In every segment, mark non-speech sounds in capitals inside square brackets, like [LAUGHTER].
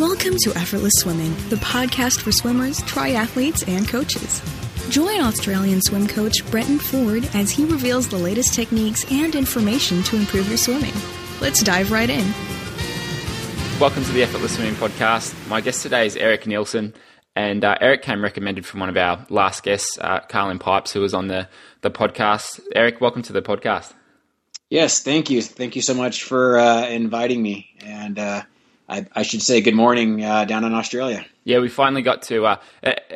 Welcome to Effortless Swimming, the podcast for swimmers, triathletes, and coaches. Join Australian swim coach Brenton Ford as he reveals the latest techniques and information to improve your swimming. Let's dive right in. Welcome to the Effortless Swimming Podcast. My guest today is Eric Neilsen, and uh, Eric came recommended from one of our last guests, uh, Karlyn Pipes, who was on the, the podcast. Eric, welcome to the podcast. Yes, thank you. Thank you so much for uh, inviting me. And uh, I, I, should say good morning uh, down in Australia. Yeah, we finally got to. Uh,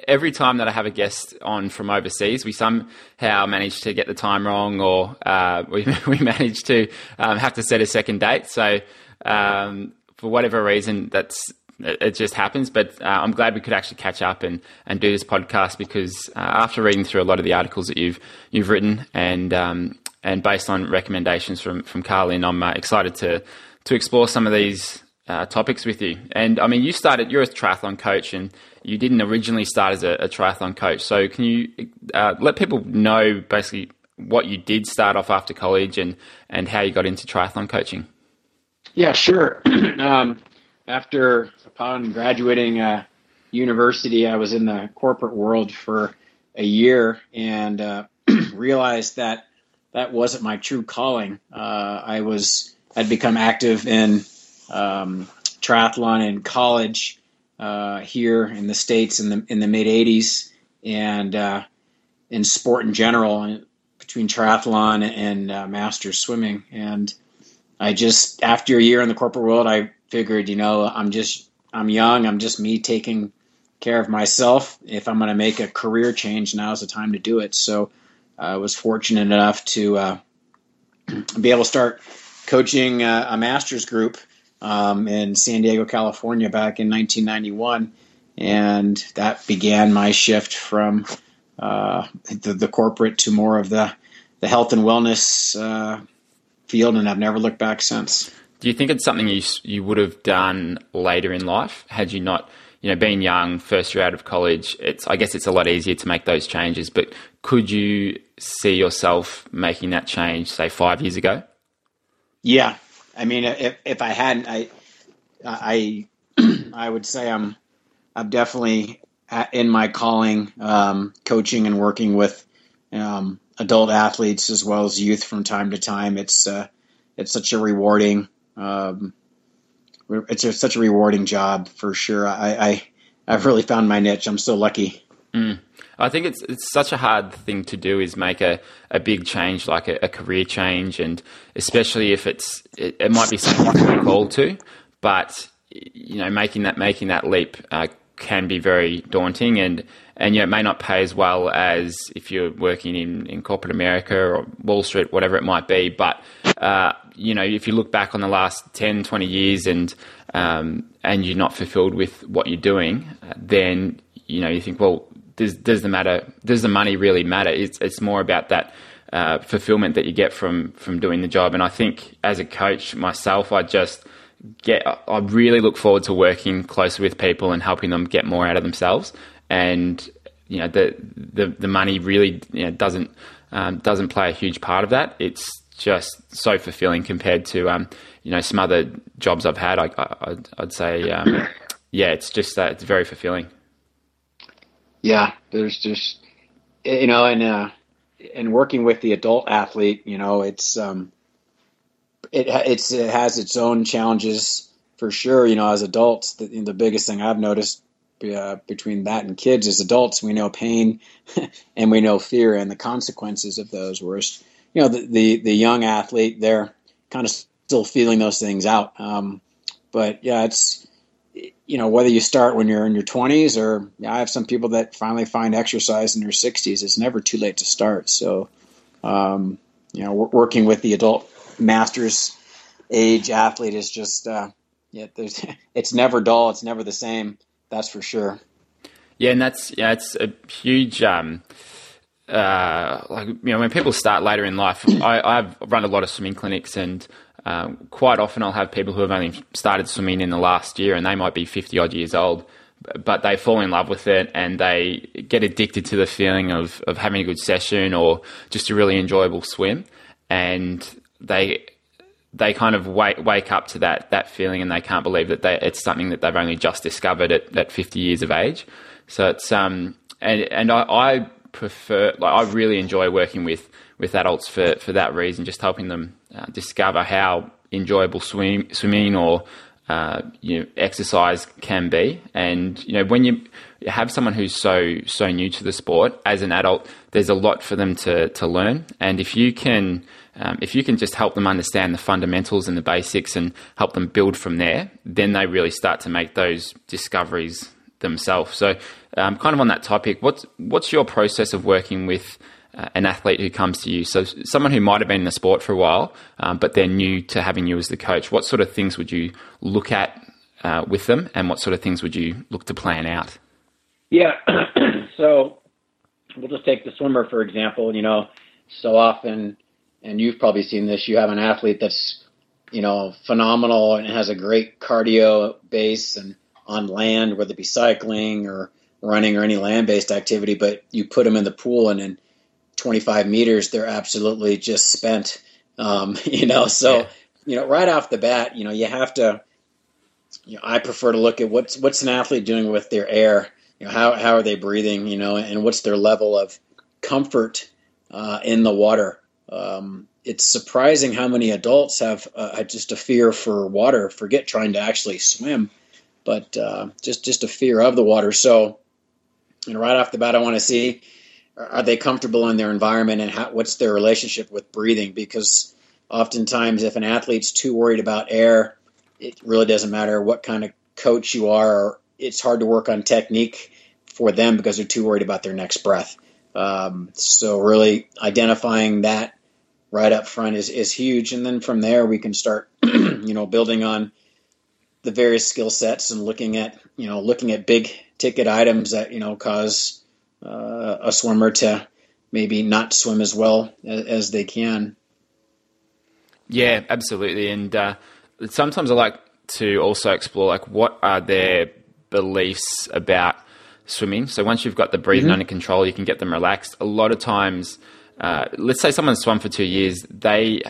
every time that I have a guest on from overseas, we somehow manage to get the time wrong, or uh, [LAUGHS] we we manage to um, have to set a second date. So um, for whatever reason, that's it just happens. But uh, I'm glad we could actually catch up and, and do this podcast because uh, after reading through a lot of the articles that you've you've written and um, and based on recommendations from from Karlyn, I'm uh, excited to to explore some of these uh, topics with you. And I mean, you started, you're a triathlon coach and you didn't originally start as a, a triathlon coach. So can you uh, let people know basically what you did start off after college and, and how you got into triathlon coaching? Yeah, sure. [CLEARS THROAT] um, after, upon graduating uh, university, I was in the corporate world for a year and uh, [CLEARS THROAT] realized that that wasn't my true calling. Uh, I was, I'd become active in um, triathlon in college uh, here in the states in the in the mid '80s, and uh, in sport in general, between triathlon and uh, masters swimming. And I just after a year in the corporate world, I figured, you know, I'm just I'm young. I'm just me taking care of myself. If I'm going to make a career change, now's the time to do it. So I was fortunate enough to uh, [CLEARS THROAT] be able to start coaching uh, a masters group um, in San Diego, California, back in 1991, and that began my shift from uh, the, the, corporate to more of the the health and wellness uh, field, and I've never looked back since. Do you think it's something you you would have done later in life had you not? You know, being young, first year out of college, it's I guess it's a lot easier to make those changes. But could you see yourself making that change, say five years ago? Yeah, I mean, if if I hadn't, I I [CLEARS THROAT] I would say I'm I'm definitely in my calling, um, coaching and working with um, adult athletes as well as youth from time to time. It's uh, it's such a rewarding um, it's a, such a rewarding job for sure. I, I I've really found my niche. I'm so lucky. Mm. I think it's it's such a hard thing to do is make a, a big change like a, a career change and especially if it's it, it might be something you're called to, but you know making that making that leap uh, can be very daunting and and you know, it may not pay as well as if you're working in, in corporate America or Wall Street, whatever it might be. But uh, you know, if you look back on the last 10, 20 years and um, and you're not fulfilled with what you're doing, then you know you think, well, does does the matter does the money really matter? It's it's more about that uh, fulfillment that you get from from doing the job. And I think as a coach myself, I just get I really look forward to working closer with people and helping them get more out of themselves. And you know the the, the money really you know, doesn't um, doesn't play a huge part of that. It's just so fulfilling compared to um, you know some other jobs I've had. I, would say um, [CLEARS THROAT] yeah, it's just that it's very fulfilling. Yeah, there's just you know, and uh, and working with the adult athlete, you know, it's um, it it's it has its own challenges for sure. You know, as adults, the, the biggest thing I've noticed uh, between that and kids is adults, we know pain [LAUGHS] and we know fear and the consequences of those. Whereas, you know, the the, the young athlete, they're kind of still feeling those things out. Um, but yeah, it's you know, whether you start when you're in your 20s or yeah, I have some people that finally find exercise in their 60s. It's never too late to start. So, um, you know, working with the adult masters age athlete is just, uh, yeah, there's, [LAUGHS] it's never dull. It's never the same. That's for sure. Yeah. And that's, yeah, it's a huge, um, uh, like, you know, when people start later in life, I, I've run a lot of swimming clinics and, um, quite often, I'll have people who have only started swimming in the last year, and they might be fifty odd years old, but they fall in love with it and they get addicted to the feeling of of having a good session or just a really enjoyable swim, and they they kind of wake wake up to that that feeling and they can't believe that they, it's something that they've only just discovered at, at 50 years of age. So it's um and and I, I prefer like I really enjoy working with with adults for for that reason, just helping them uh, discover how enjoyable swim, swimming or uh, you know, exercise can be. And you know, when you have someone who's so so new to the sport as an adult, there's a lot for them to to learn. And if you can um, if you can just help them understand the fundamentals and the basics and help them build from there, then they really start to make those discoveries themselves. So, um, kind of on that topic, what's what's your process of working with an athlete who comes to you? So, someone who might have been in the sport for a while, um, but they're new to having you as the coach. What sort of things would you look at uh, with them, and what sort of things would you look to plan out? Yeah, [CLEARS THROAT] so we'll just take the swimmer for example. You know, so often, and you've probably seen this. You have an athlete that's you know phenomenal and has a great cardio base and on land, whether it be cycling or running or any land-based activity, but you put them in the pool and in 25 meters, they're absolutely just spent. Um, [LAUGHS] you know, so yeah. you know, right off the bat, you know, you have to. You know, I prefer to look at what's what's an athlete doing with their air. You know, how how are they breathing? You know, and what's their level of comfort uh, in the water. Um, it's surprising how many adults have uh, just a fear for water, forget trying to actually swim, but uh, just just a fear of the water. So, you know, right off the bat, I want to see are they comfortable in their environment and how, what's their relationship with breathing? Because oftentimes, if an athlete's too worried about air, it really doesn't matter what kind of coach you are. It's hard to work on technique for them because they're too worried about their next breath. Um, so, really identifying that right up front is, is huge. And then from there, we can start, [CLEARS THROAT] you know, building on the various skill sets and looking at, you know, looking at big ticket items that, you know, cause uh, a swimmer to maybe not swim as well as, as they can. Yeah, absolutely. And uh, sometimes I like to also explore like what are their beliefs about swimming. So once you've got the breathing mm-hmm. under control, you can get them relaxed. A lot of times, uh, let's say someone's swum for two years, they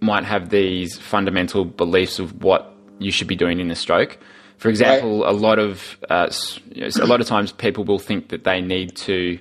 might have these fundamental beliefs of what you should be doing in a stroke. For example, right. a lot of uh, a lot of times people will think that they need to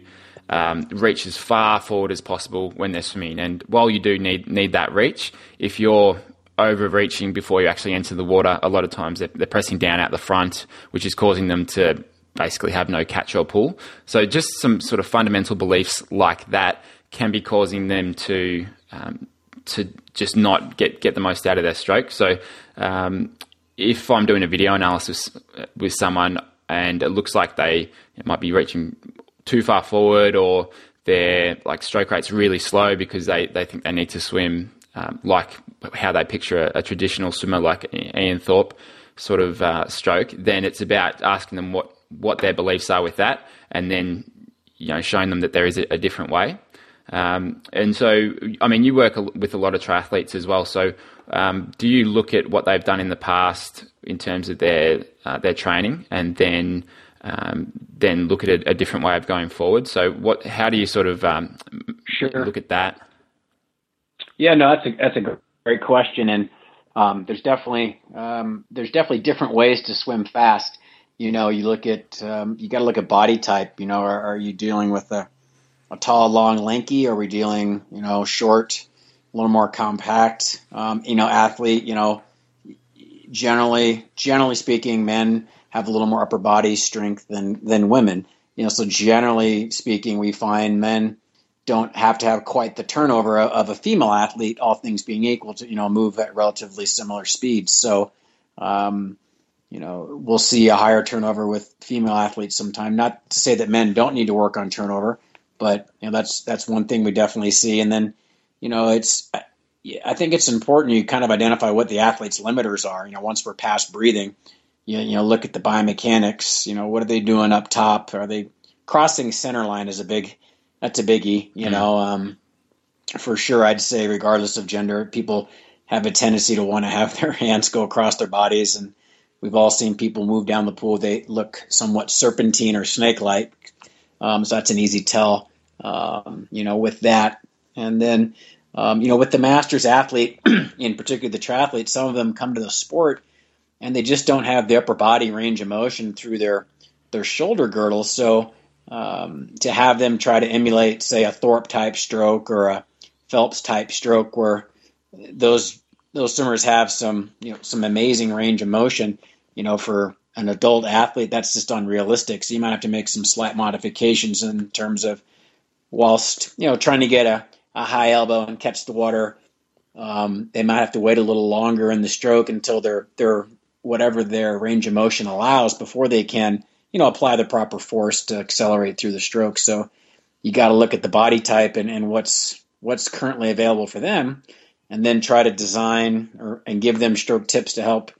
um, reach as far forward as possible when they're swimming, and while you do need need that reach, if you're overreaching before you actually enter the water, a lot of times they're, they're pressing down at the front, which is causing them to basically have no catch or pull. So just some sort of fundamental beliefs like that can be causing them to um, to just not get get the most out of their stroke. So um, if I'm doing a video analysis with someone and it looks like they might be reaching too far forward or their like stroke rate's really slow because they, they think they need to swim um, like how they picture a, a, traditional swimmer like Ian Thorpe sort of uh, stroke, then it's about asking them what, what their beliefs are with that and then you know showing them that there is a, a different way. Um, and so, I mean, you work with a lot of triathletes as well. So, um, do you look at what they've done in the past in terms of their uh, their training, and then um, then look at a, a, different way of going forward? So, what? How do you sort of um, sure. look at that? Yeah, no, that's a that's a great question, and um, there's definitely um, there's definitely different ways to swim fast. You know, you look at you got to look at body type. You know, are, are you dealing with a a tall, long, lanky? Are we dealing, you know, short, little more compact, um, you know, athlete? You know, generally, generally speaking, men have a little more upper body strength than than women. You know, so generally speaking, we find men don't have to have quite the turnover of a female athlete, all things being equal, to you know move at relatively similar speeds. So, um, you know, we'll see a higher turnover with female athletes sometime. Not to say that men don't need to work on turnover, but you know that's that's one thing we definitely see. And then you know it's I think it's important you kind of identify what the athlete's limiters are. You know, once we're past breathing, you, you know, look at the biomechanics. You know, what are they doing up top? Are they crossing center line? Is a big that's a biggie. You mm-hmm. know, um, for sure, I'd say regardless of gender, people have a tendency to want to have [LAUGHS] their hands go across their bodies and we've all seen people move down the pool they look somewhat serpentine or snake like um, so that's an easy tell, um, you know, with that. And then um, you know, with the masters athlete, [CLEARS THROAT] in particular the triathlete, some of them come to the sport and they just don't have the upper body range of motion through their their shoulder girdles. So um, to have them try to emulate, say, a Thorpe type stroke or a Phelps type stroke, where those those swimmers have some you know some amazing range of motion, you know, for an adult athlete, that's just unrealistic. So you might have to make some slight modifications in terms of whilst you know trying to get a, a high elbow and catch the water. Um, they might have to wait a little longer in the stroke until their their whatever their range of motion allows before they can you know apply the proper force to accelerate through the stroke. So you got to look at the body type and, and what's what's currently available for them, and then try to design or and give them stroke tips to help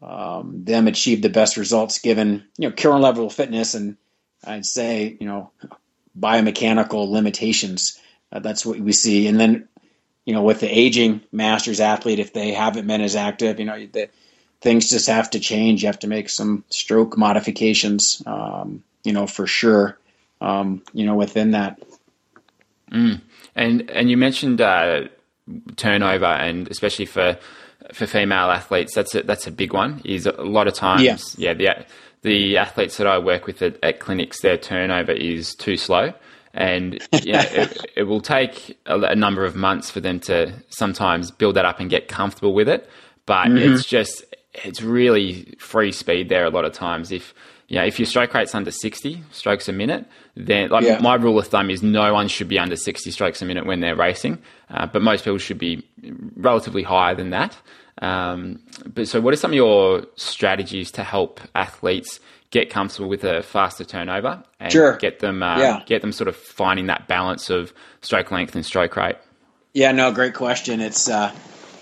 um, them achieve the best results given you know current level of fitness and I'd say you know biomechanical limitations. Uh, that's what we see, and then you know with the aging masters athlete, if they haven't been as active, you know the things just have to change. You have to make some stroke modifications, um, you know for sure. Um, you know within that. Mm. And and you mentioned uh, turnover, and especially for for female athletes, that's a, that's a big one. Is a lot of times, yeah, yeah the the athletes that I work with at, at clinics, their turnover is too slow, and you know, it, it, will take a, a, number of months for them to sometimes build that up and get comfortable with it. But mm-hmm. it's just it's really free speed there a lot of times. If you know, if your stroke rate's under 60 strokes a minute, then like yeah. my rule of thumb is no one should be under 60 strokes a minute when they're racing, uh, but most people should be relatively higher than that. Um, but so, what are some of your strategies to help athletes get comfortable with a faster turnover and sure. get them uh, yeah. get them sort of finding that balance of stroke length and stroke rate? Yeah, no, great question. It's uh,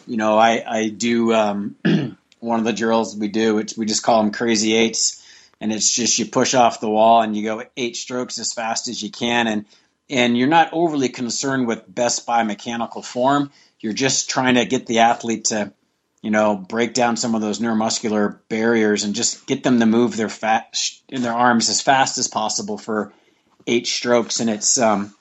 you know I I do um, [CLEARS THROAT] one of the drills we do, which we just call them crazy eights, and it's just you push off the wall and you go eight strokes as fast as you can, and and you're not overly concerned with best biomechanical form. You're just trying to get the athlete to you know, break down some of those neuromuscular barriers and just get them to move their fat in their arms as fast as possible for eight strokes. And it's um,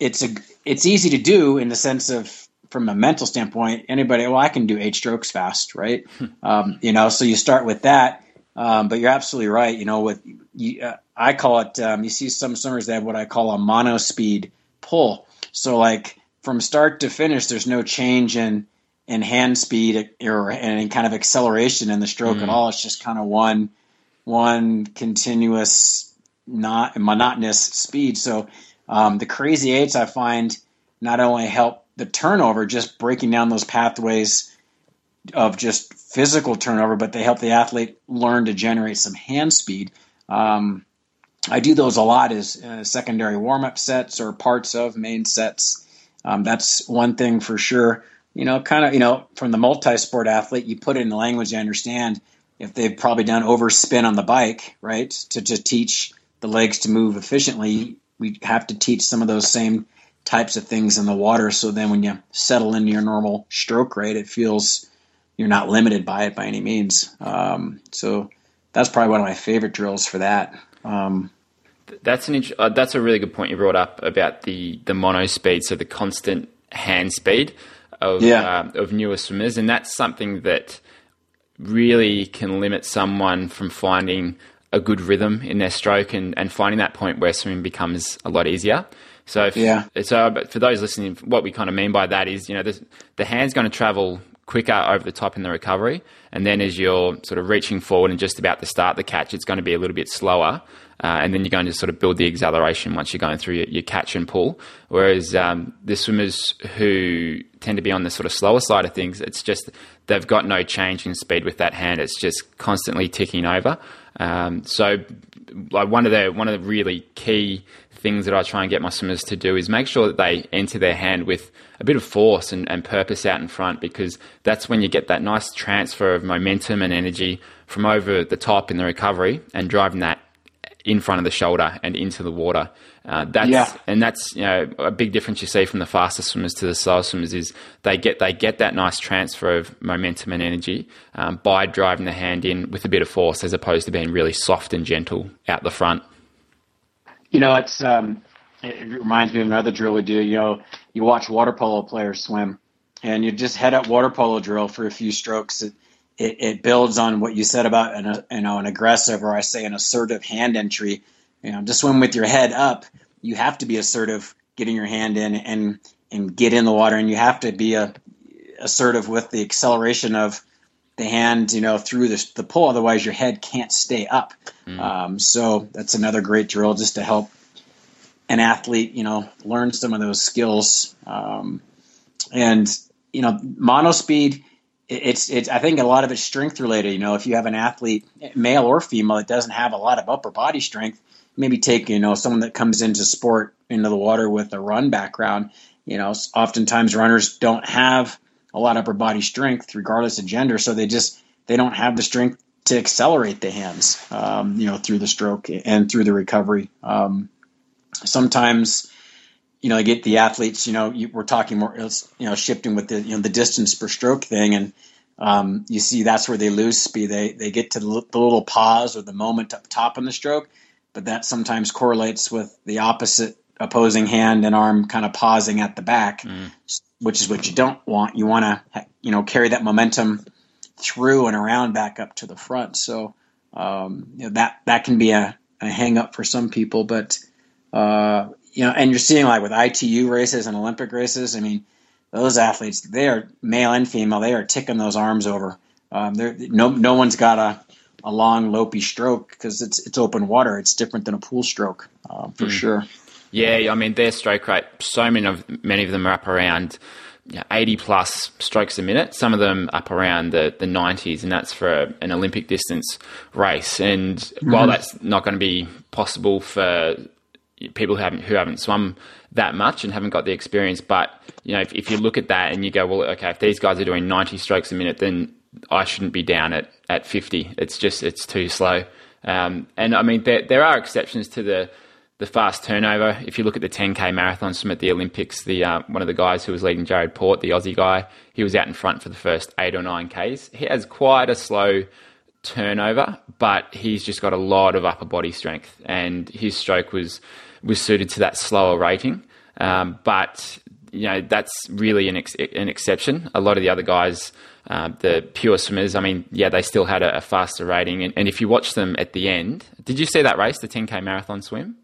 it's a it's easy to do in the sense of from a mental standpoint. Anybody, well, I can do eight strokes fast, right? um, you know, so you start with that. Um, but you're absolutely right. You know, with you, uh, I call it. Um, you see some swimmers that have what I call a mono speed pull. So like from start to finish, there's no change in in hand speed or any kind of acceleration in the stroke mm. at all. It's just kind of one one continuous not monotonous speed. So um, the crazy eights I find not only help the turnover, just breaking down those pathways of just physical turnover, but they help the athlete learn to generate some hand speed. Um, I do those a lot as uh, secondary warm up sets or parts of main sets. Um, that's one thing for sure you know, kind of, you know, from the multi-sport athlete, you put it in the language they understand. If they've probably done overspin on the bike, right, to just teach the legs to move efficiently, we have to teach some of those same types of things in the water. So then, when you settle into your normal stroke rate, it feels you're not limited by it by any means. Um, so that's probably one of my favorite drills for that. Um, that's an uh, that's a really good point you brought up about the the mono speed, so the constant hand speed of yeah. uh, of newer swimmers, and that's something that really can limit someone from finding a good rhythm in their stroke and, and finding that point where swimming becomes a lot easier. So, if, yeah. So, for those listening, what we kind of mean by that is, you know, the, the hand's going to travel quicker over the top in the recovery, and then as you're sort of reaching forward and just about to start the catch, it's going to be a little bit slower. Uh, and then you're going to sort of build the acceleration once you're going through your, your catch and pull. Whereas um, the swimmers who tend to be on the sort of slower side of things, it's just they've got no change in speed with that hand. It's just constantly ticking over. Um, so, like one of the one of the really key things that I try and get my swimmers to do is make sure that they enter their hand with a bit of force and, and purpose out in front because that's when you get that nice transfer of momentum and energy from over the top in the recovery and driving that in front of the shoulder and into the water. Uh, that's yeah. and that's you know a big difference you see from the faster swimmers to the slower swimmers is they get they get that nice transfer of momentum and energy um, by driving the hand in with a bit of force as opposed to being really soft and gentle out the front. You know, it's um, it reminds me of another drill we do. You know, you watch water polo players swim, and you just head up water polo drill for a few strokes. It, it, it builds on what you said about an you know an aggressive or I say an assertive hand entry. You know, to swim with your head up, you have to be assertive, getting your hand in and and get in the water, and you have to be a, assertive with the acceleration of the hand, you know, through the, the pull. Otherwise, your head can't stay up. Mm. Um, so that's another great drill just to help an athlete, you know, learn some of those skills. Um, and you know, mono speed. It's it's. I think a lot of it's strength related. You know, if you have an athlete, male or female, that doesn't have a lot of upper body strength, maybe take you know someone that comes into sport into the water with a run background. You know, oftentimes runners don't have a lot of upper body strength, regardless of gender, so they just they don't have the strength to accelerate the hands, um, you know, through the stroke and through the recovery. Um, sometimes, you know, I get the athletes. You know, you, we're talking more, you know, shifting with the you know the distance per stroke thing, and um, you see that's where they lose speed. They they get to the, the little pause or the moment up top in the stroke, but that sometimes correlates with the opposite opposing hand and arm kind of pausing at the back, mm. which is what you don't want. You want to you know carry that momentum through and around back up to the front. So um, you know, that that can be a, a hang up for some people, but uh, you know, and you're seeing like with ITU races and Olympic races. I mean, those athletes, they are male and female. They are ticking those arms over. Um, no, no one's got a, a long lopey stroke because it's it's open water. It's different than a pool stroke uh, for mm. sure. Yeah, I mean their stroke rate. So many of many of them are up around you know, 80 plus strokes a minute. Some of them up around the, the 90s, and that's for an Olympic distance race. And mm-hmm. while that's not going to be possible for people who haven't who haven't swum that much and haven't got the experience. But you know, if, if you look at that and you go, well, okay, if these guys are doing 90 strokes a minute, then I shouldn't be down at, at 50. It's just it's too slow. Um, and I mean, there there are exceptions to the the fast turnover. If you look at the 10k marathon swim at the Olympics, the uh, one of the guys who was leading Jarrod Poort, the Aussie guy, he was out in front for the first eight or nine k's. He has quite a slow turnover, but he's just got a lot of upper body strength, and his stroke was was suited to that slower rating. Um, but you know that's really an, ex- an exception. A lot of the other guys, uh, the pure swimmers, I mean, yeah, they still had a, a faster rating. And, and, if you watch them at the end, did you see that race, the 10k marathon swim?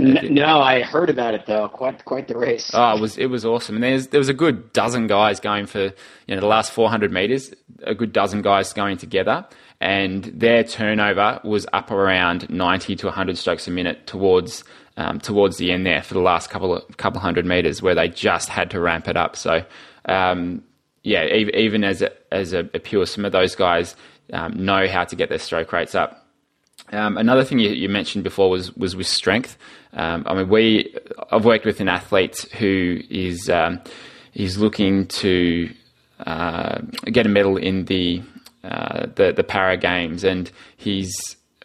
No, I heard about it though. Quite quite the race. Oh, it was it was awesome. And there's there was a good dozen guys going for you know the last 400 meters. A good dozen guys going together, and their turnover was up around 90 to 100 strokes a minute towards um, towards the end there for the last couple of couple hundred meters where they just had to ramp it up. So um, yeah, even, even, as a, as a, a pure swimmer, those guys um, know how to get their stroke rates up. Um, another thing you, you, mentioned before was was with strength. Um, I mean, we I've worked with an athlete who is um, looking to uh, get a medal in the uh, the the para games, and he's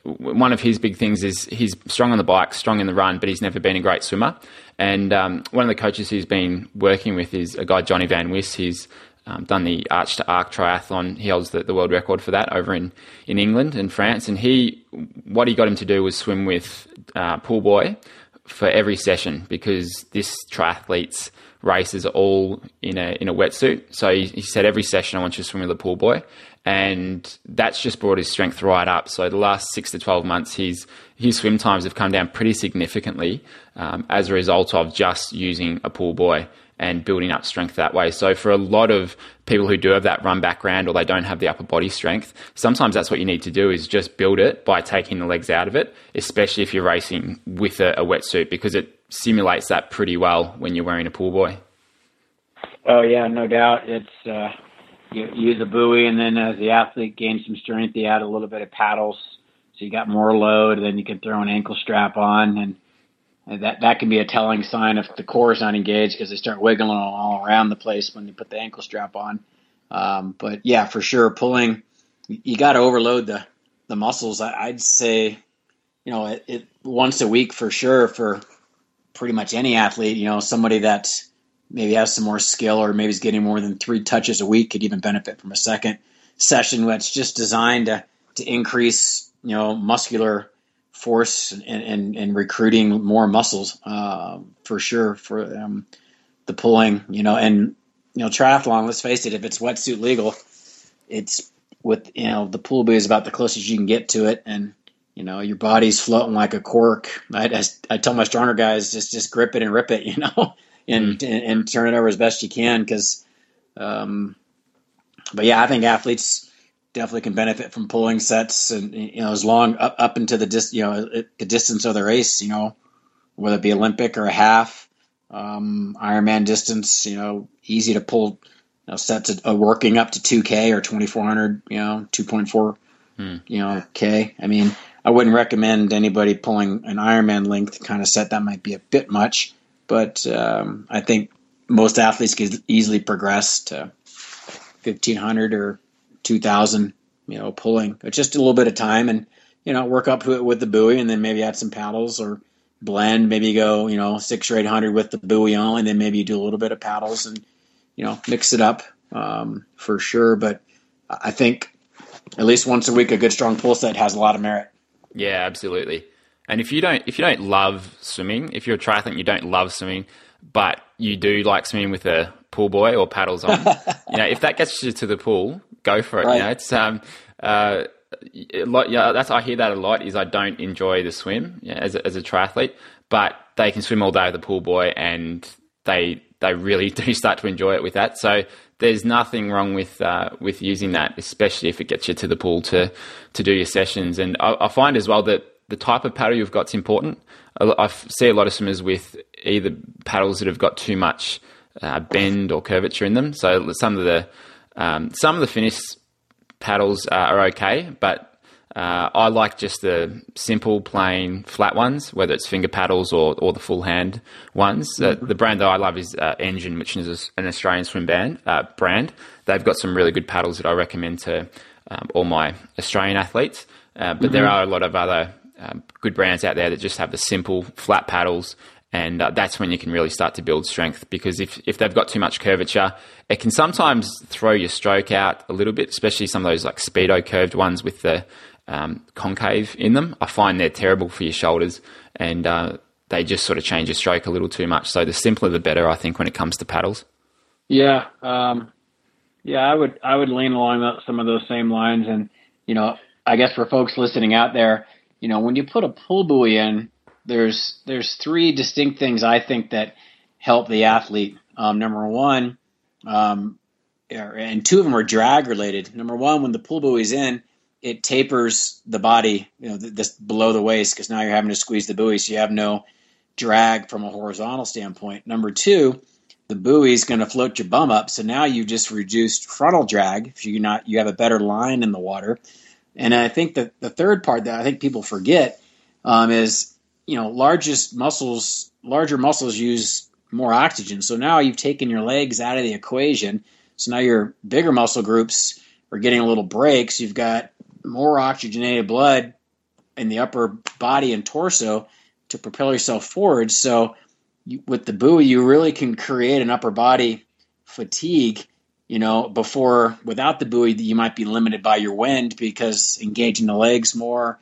one of his big things is he's strong on the bike, strong in the run, but he's never been a great swimmer. And um, one of the coaches he's been working with is a guy, Johnny Van Wisse. He's um, done the arch to arc triathlon. He holds the, the, world record for that over in, in England and France. And he, what he got him to do was swim with uh, pull buoy for every session because this triathlete's races are all in a in a wetsuit. So he, he said every session I want you to swim with a pull buoy, and that's just brought his strength right up. So the last six to twelve months, his his swim times have come down pretty significantly um, as a result of just using a pull buoy and building up strength that way. So for a lot of people who do have that run background or they don't have the upper body strength, sometimes that's what you need to do is just build it by taking the legs out of it, especially if you're racing with a, a wetsuit because it simulates that pretty well when you're wearing a pull buoy. Oh yeah, no doubt. It's uh, you use a buoy, and then as the athlete gains some strength, you add a little bit of paddles, so you got more load. Then you can throw an ankle strap on, and, and that that can be a telling sign if the core is not engaged because they start wiggling all around the place when you put the ankle strap on. Um, but yeah, for sure, pulling you got to overload the the muscles. I, would say, you know, it, it once a week for sure for pretty much any athlete. You know, somebody that maybe has some more skill or maybe is getting more than three touches a week could even benefit from a second session that's just designed to, to increase you know muscular force and, and, and recruiting more muscles uh, for sure for um, the pulling, you know, and you know triathlon. Let's face it, if it's wetsuit legal, it's with you know the pull buoy is about the closest you can get to it, and you know your body's floating like a cork. I, I, I tell my stronger guys just just grip it and rip it, [LAUGHS] you know, and mm. and, and, turn it over as best you can because. Um, but yeah, I think athletes definitely can benefit from pulling sets and you know as long up up into the dis you know the distance of the race you know whether it be Olympic or a half um, Ironman distance you know easy to pull you know, sets of, working up to 2k or 2400 you know 2.4 hmm. you know k I mean I wouldn't recommend anybody pulling an Ironman length kind of set that might be a bit much but um, I think most athletes can easily progress to 1500 or 2000, you know, pulling. Just a little bit of time and, you know, work up to it with the buoy and then maybe add some paddles or blend, maybe go, you know, six or 800 with the buoy on and then maybe do a little bit of paddles and, you know, mix it up um, for sure. But I think at least once a week, a good strong pull set has a lot of merit. Yeah, absolutely. And if you don't, if you don't love swimming, if you're a triathlete, you don't love swimming, but you do like swimming with a pull buoy or paddles on, [LAUGHS] you know, if that gets you to the pool, go for it. Right. You know, it's um, uh, a lot, yeah, that's I hear that a lot. Is I don't enjoy the swim yeah, as a, as a triathlete, but they can swim all day with a pull buoy, and they they really [LAUGHS] do start to enjoy it with that. So there's nothing wrong with uh, with using that, especially if it gets you to the pool to to do your sessions. And I, I find as well that the type of paddle you've got is important. I, I see a lot of swimmers with either paddles that have got too much uh, bend or curvature in them. So some of the um, some of the Finis paddles uh, are okay, but uh, I like just the simple, plain, flat ones, whether it's finger paddles or, or the full hand ones. Mm-hmm. the brand that I love is uh, Engine, which is an Australian swim band, uh, brand. They've got some really good paddles that I recommend to um, all my Australian athletes. Uh, but mm-hmm. there are a lot of other um, good brands out there that just have the simple, flat paddles and uh, that's when you can really start to build strength because if, if they've got too much curvature it can sometimes throw your stroke out a little bit especially some of those like speedo curved ones with the um, concave in them. I find they're terrible for your shoulders and uh, they just sort of change your stroke a little too much. So the simpler the better i think when it comes to paddles. Yeah um, yeah i would i would lean along some of those same lines. And you know i guess for folks listening out there you know when you put a pull buoy in there's there's three distinct things I think that help the athlete. Um, number one, um, and two of them are drag related. Number one, when the pull buoy's in, it tapers the body, you know, this below the waist because now you're having to squeeze the buoy, so you have no drag from a horizontal standpoint. Number two, the buoy is going to float your bum up, so now you just reduced frontal drag. If you not, you have a better line in the water. And I think that the third part that I think people forget um, is you know, largest muscles, larger muscles use more oxygen. So now you've taken your legs out of the equation. So now your bigger muscle groups are getting a little break. So you've got more oxygenated blood in the upper body and torso to propel yourself forward. So you, with the buoy, you really can create an upper body fatigue. You know, before without the buoy, you might be limited by your wind because engaging the legs more,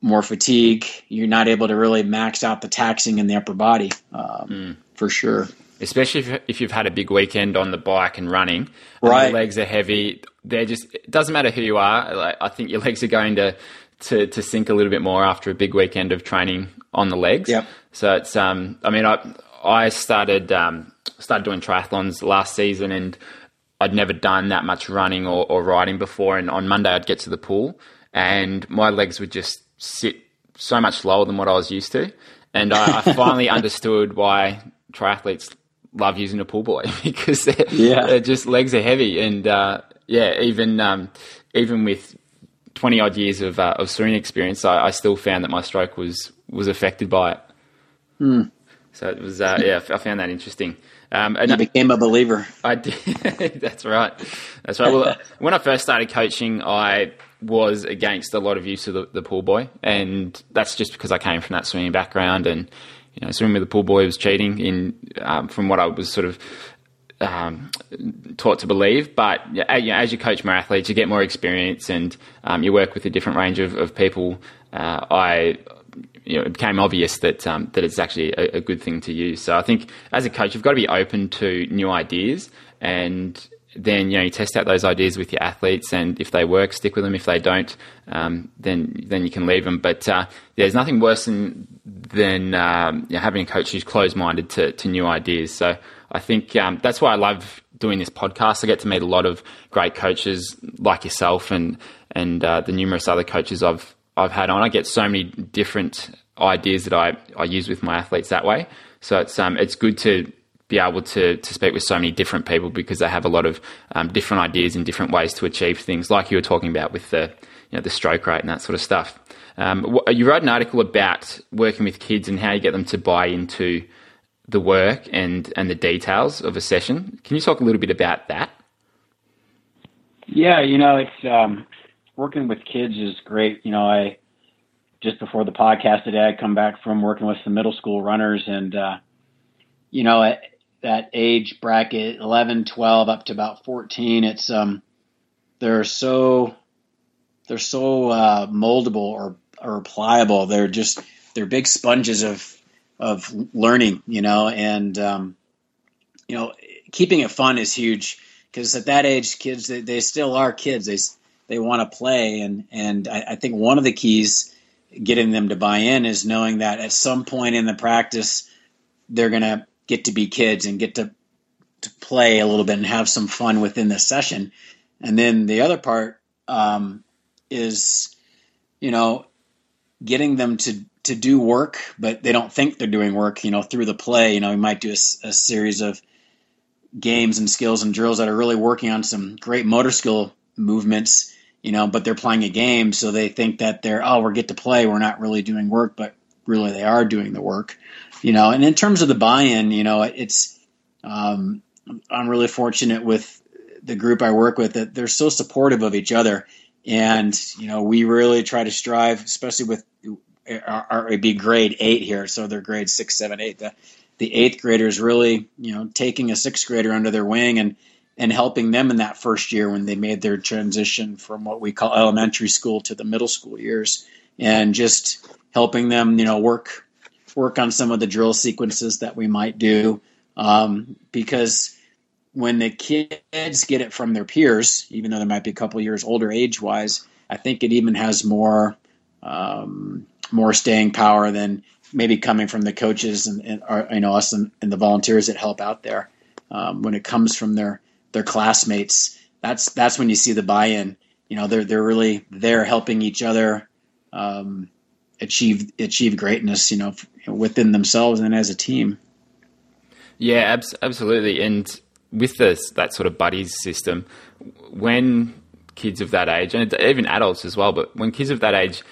more fatigue. You're not able to really max out the taxing in the upper body um, mm. for sure. Especially if, if you've had a big weekend on the bike and running, right? And legs are heavy. They're just. It doesn't matter who you are. Like, I think your legs are going to, to to sink a little bit more after a big weekend of training on the legs. Yeah. So it's. Um. I mean, I I started um started doing triathlons last season and. I'd never done that much running or, or riding before, and on Monday I'd get to the pool, and my legs would just sit so much lower than what I was used to. And I, I finally [LAUGHS] understood why triathletes love using a pull buoy [LAUGHS] because they're, yeah. they're just legs are heavy. And uh, yeah, even um, even with 20 odd years of, uh, of swimming experience, I, I, still found that my stroke was, was affected by it. Hmm. So it was, uh, yeah, I found that interesting. Um, and you became a believer. I [LAUGHS] did. That's right. That's right. Well, when I first started coaching, I was against a lot of use of the, the pull buoy, and that's just because I came from that swimming background, and you know, swimming with the pull buoy was cheating in um, from what I was sort of um, taught to believe. But you know, as you coach more athletes, you get more experience, and um, you work with a different range of, of people. Uh, I you know, it became obvious that um, that it's actually a, a, good thing to use. So I think as a coach, you've got to be open to new ideas, and then you know you test out those ideas with your athletes, and if they work, stick with them. If they don't, um, then then you can leave them. But uh, there's nothing worse than than um, you know, having a coach who's closed minded to, to new ideas. So I think um, that's why I love doing this podcast. I get to meet a lot of great coaches like yourself and and uh, the numerous other coaches I've I've had on. I get so many different ideas that I, I use with my athletes that way. So it's um it's good to be able to to speak with so many different people because they have a lot of um, different ideas and different ways to achieve things, like you were talking about with the you know the stroke rate and that sort of stuff. Um, you wrote an article about working with kids and how you get them to buy into the work and and the details of a session. Can you talk a little bit about that? Yeah, you know, it's um, working with kids is great. You know, I just before the podcast today, I come back from working with some middle school runners, and uh, you know, that age bracket, 11, 12, up to about 14, it's um, they're so they're so uh, moldable or or pliable. They're just they're big sponges of of learning, you know, and um, you know, keeping it fun is huge because at that age, kids they, they still are kids. They they want to play, and and I, I think one of the keys getting them to buy in is knowing that at some point in the practice they're going to get to be kids and get to to play a little bit and have some fun within the session. And then the other part um, is, you know, getting them to to do work, but they don't think they're doing work. You know, through the play, you know, we might do a, a series of games and skills and drills that are really working on some great motor skill movements. You know, but they're playing a game, so they think that they're oh, we get to play. We're not really doing work, but really they are doing the work. You know, and in terms of the buy-in, you know, it's um, I'm really fortunate with the group I work with that they're so supportive of each other. And, you know, we really try to strive, especially with our, our be grade eight here. So they're grade six, seven, eight. The, the eighth graders really, you know, taking a sixth grader under their wing and, and helping them in that first year when they made their transition from what we call elementary school to the middle school years and just helping them, you know, work, work on some of the drill sequences that we might do. Um, because when the kids get it from their peers, even though they might be a couple years older age wise, I think it even has more um, more staying power than maybe coming from the coaches and, and you know us and, and, the volunteers that help out there. Um, when it comes from their their classmates, that's that's when you see the buy-in. You know, they're they're really there helping each other um, achieve achieve greatness. You know, within themselves and as a team. Yeah, abs- absolutely, and with this that sort of buddies system, when kids of that age, and even adults as well, but when kids of that age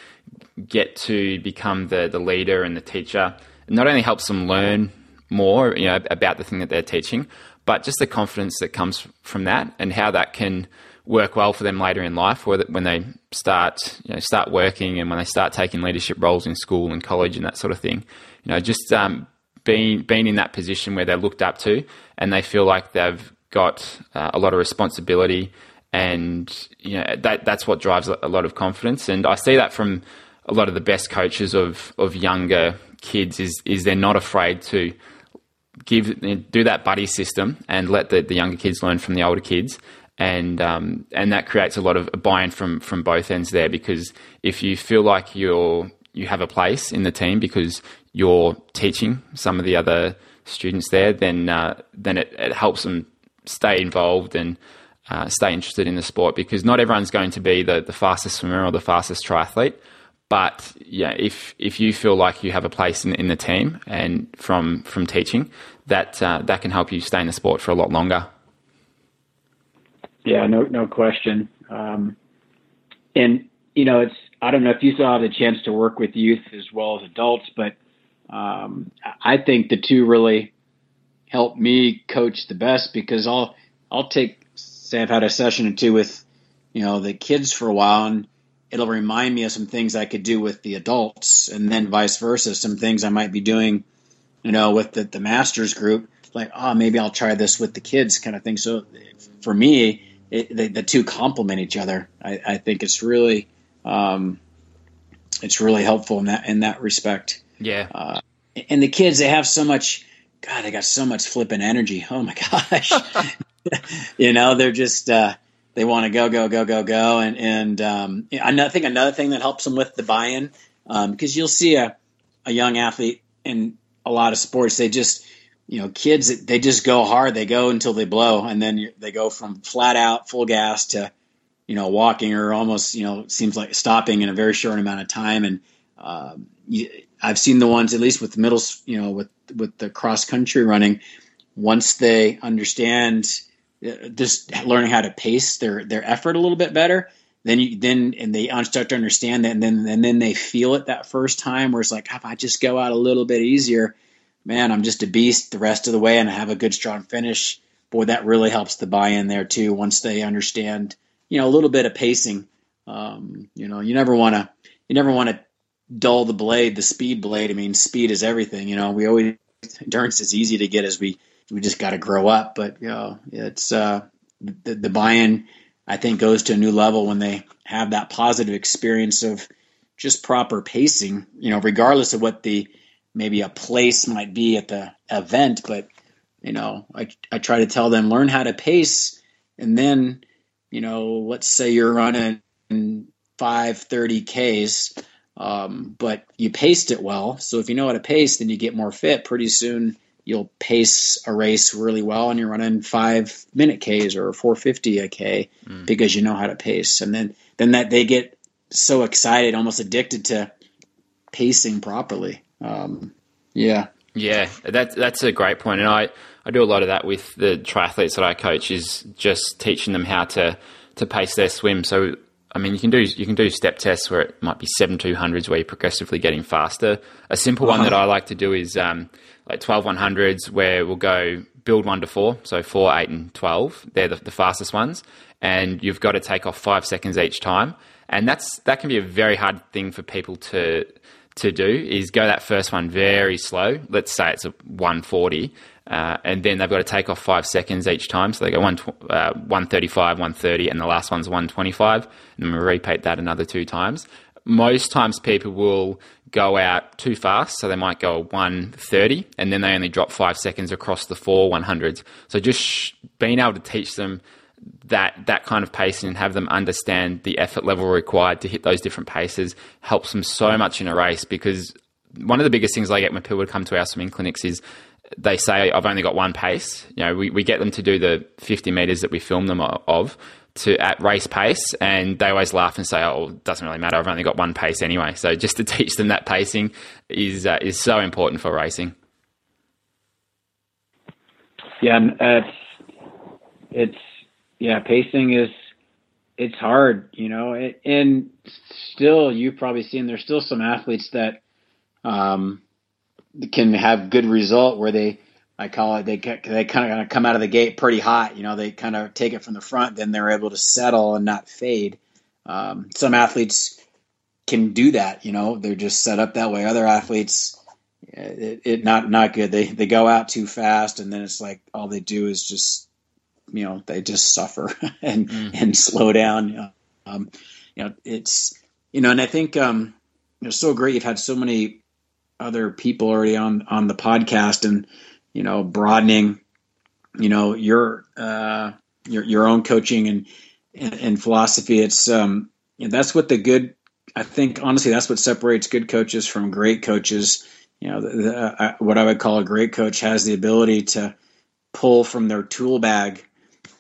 get to become the, the leader and the teacher, it not only helps them learn more you know, about the thing that they're teaching, but just the confidence that comes from that and how that can work well for them later in life, when they start you know, start working and when they start taking leadership roles in school and college and that sort of thing. You know, just um, being being in that position where they're looked up to and they feel like they've got uh, a lot of responsibility and you know that that's what drives a lot of confidence and I see that from a lot of the best coaches of of younger kids is is they're not afraid to give do that buddy system and let the, the younger kids learn from the older kids and um, and that creates a lot of buy-in from from both ends there because if you feel like you're you have a place in the team because you're teaching some of the other students there, then uh, then it, it, helps them stay involved and uh, stay interested in the sport because not everyone's going to be the, the fastest swimmer or the fastest triathlete. But yeah, if if you feel like you have a place in, in the team and from from teaching, that uh, that can help you stay in the sport for a lot longer. Yeah, no no question. Um, and you know, it's I don't know if you saw the chance to work with youth as well as adults, but um, I think the two really help me coach the best because I'll I'll take say I've had a session or two with you know the kids for a while and it'll remind me of some things I could do with the adults and then vice versa some things I might be doing you know with the, the masters group like oh maybe I'll try this with the kids kind of thing so for me it, the, the two complement each other I, I think it's really um, it's really helpful in that in that respect. Yeah. Uh, and the kids, they have so much. God, they got so much flipping energy. Oh my [LAUGHS] gosh. [LAUGHS] you know, they're just uh, they want to go, go, go, go, go, and and um, I think another thing that helps them with the buy-in because um, you'll see a a young athlete in a lot of sports, they just you know kids they just go hard, they go until they blow, and then they go from flat out full gas to you know walking or almost you know seems like stopping in a very short amount of time and. You, I've seen the ones at least with middle, you know, with with the cross country running. Once they understand uh, just learning how to pace their their effort a little bit better then you then and they start to understand that and then and then they feel it that first time where it's like if i just go out a little bit easier man i'm just a beast the rest of the way and i have a good strong finish boy that really helps the buy-in there too once they understand you know a little bit of pacing um, you know you never want to you never want to dull the blade the speed blade i mean speed is everything you know we always endurance is easy to get as we we just got to grow up. But you know, it's uh, the, the buy-in. I think goes to a new level when they have that positive experience of just proper pacing. You know, regardless of what the maybe a place might be at the event, but you know, I I try to tell them learn how to pace, and then you know, let's say you're running five thirty Ks. Um, but you paced it well. So if you know how to pace, then you get more fit. Pretty soon, you'll pace a race really well and you're running five minute Ks or 450 a K mm. because you know how to pace. And then, then that they get so excited, almost addicted to pacing properly. Um, yeah. Yeah, that's that's a great point, and I, I do a lot of that with the triathletes that I coach is just teaching them how to to pace their swim. So I mean, you can do you can do step tests where it might be seven two hundreds where you're progressively getting faster. A simple one that I like to do is um, like 12 100s where we'll go build one to four, so four, eight, and 12. They're the, the fastest ones. And you've got to take off five seconds each time. And that's that can be a very hard thing for people to to do is go that first one very slow. Let's say it's a 140, uh, and then they've got to take off five seconds each time. So they go one, uh, 135, 130, and the last one's 125. And we repeat that another two times. Most times people will go out too fast, so they might go 130 and then they only drop five seconds across the four 100s. So just sh- being able to teach them that that kind of pacing and have them understand the effort level required to hit those different paces helps them so much in a race because one of the biggest things I get when people come to our swimming clinics is they say I've only got one pace. You know, we, we get them to do the 50 meters that we film them of, to at race pace, and they always laugh and say, "Oh, it doesn't really matter. I've only got one pace anyway." So just to [LAUGHS] teach them that pacing is uh, is so important for racing. Yeah, it's it's yeah, pacing is it's hard, you know, it, and still you've probably seen there's still some athletes that um, can have good result where they I call it they they kind of come out of the gate pretty hot. You know, they kind of take it from the front, then they're able to settle and not fade. Um, some athletes can do that. You know, they're just set up that way. Other athletes, it, it not not good. They they go out too fast, and then it's like all they do is just you know they just suffer [LAUGHS] and mm. and slow down. Um, you know, it's you know, and I think um, it's so great. You've had so many other people already on on the podcast, and you know, broadening, you know, your uh, your your own coaching and and, and philosophy. It's um, you know, that's what the good. I think honestly, that's what separates good coaches from great coaches. You know, the, the, uh, what I would call a great coach has the ability to pull from their tool bag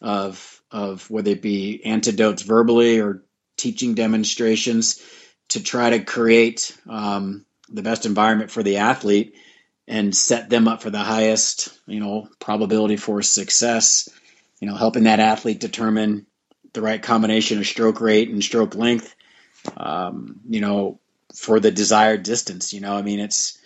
of of whether it be antidotes verbally or teaching demonstrations to try to create um, the best environment for the athlete and set them up for the highest, you know, probability for success. You know, helping that athlete determine the right combination of stroke rate and stroke length. Um, you know, for the desired distance. You know, I mean, it's.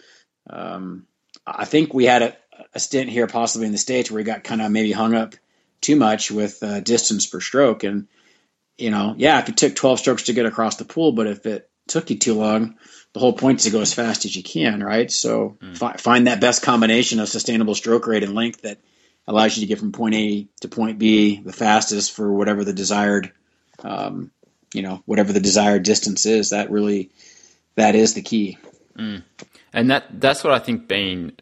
Um, I think we had a, a, stint here, possibly in the states, where we got kind of maybe hung up too much with uh, distance per stroke, and you know, yeah, if it took 12 strokes to get across the pool, but if it took you too long, the whole point is to go as fast as you can, right? So mm. fi- find that best combination of sustainable stroke rate and length that allows you to get from point A to point B the fastest for whatever the desired, um, you know, whatever the desired distance is. That really, that is the key. Mm. And that that's what I think being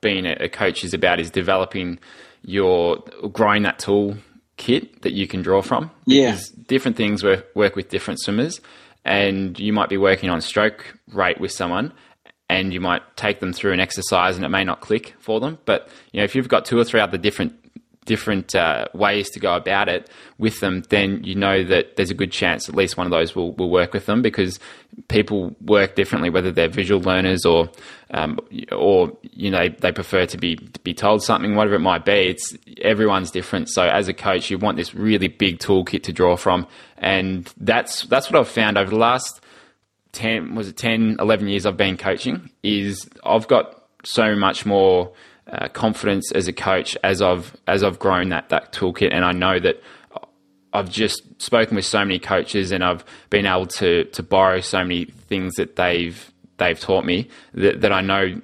being a coach is about is developing your growing that tool kit that you can draw from. Yeah, different things work work with different swimmers, and you might be working on stroke rate with someone, and you might take them through an exercise, and it may not click for them. But you know, if you've got two or three other different different uh, ways to go about it with them, then you know that there's a good chance at least one of those will, will work with them because people work differently, whether they're visual learners or um, or you know they prefer to be to be told something, whatever it might be. It's everyone's different. So as a coach, you want this really big toolkit to draw from, and that's that's what I've found over the last 10 was it 10 11 years I've been coaching is I've got so much more uh, confidence as a coach as I've as I've grown that that toolkit, and I know that I've just spoken with so many coaches, and I've been able to to borrow so many things that they've they've taught me that, that I know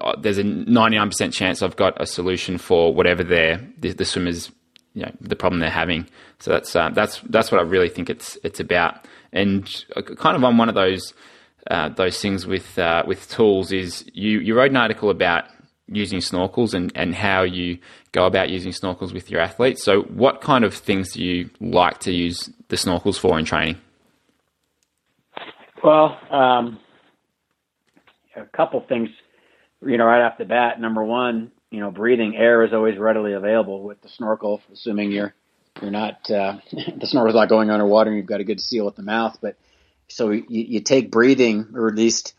uh, there's a 99% chance I've got a solution for whatever their the, the swimmers you know the problem they're having. So that's uh, that's that's what I really think it's it's about. And uh, kind of on one of those uh, those things with uh, with tools is you you wrote an article about using snorkels and, and how you go about using snorkels with your athletes. So, what kind of things do you like to use the snorkels for in training? Well, um, a couple things, you know, right off the bat. Number one, you know, breathing air is always readily available with the snorkel, assuming you're you're not uh, [LAUGHS] the snorkel's not going underwater and you've got a good seal at the mouth. But so you, you take breathing, or at least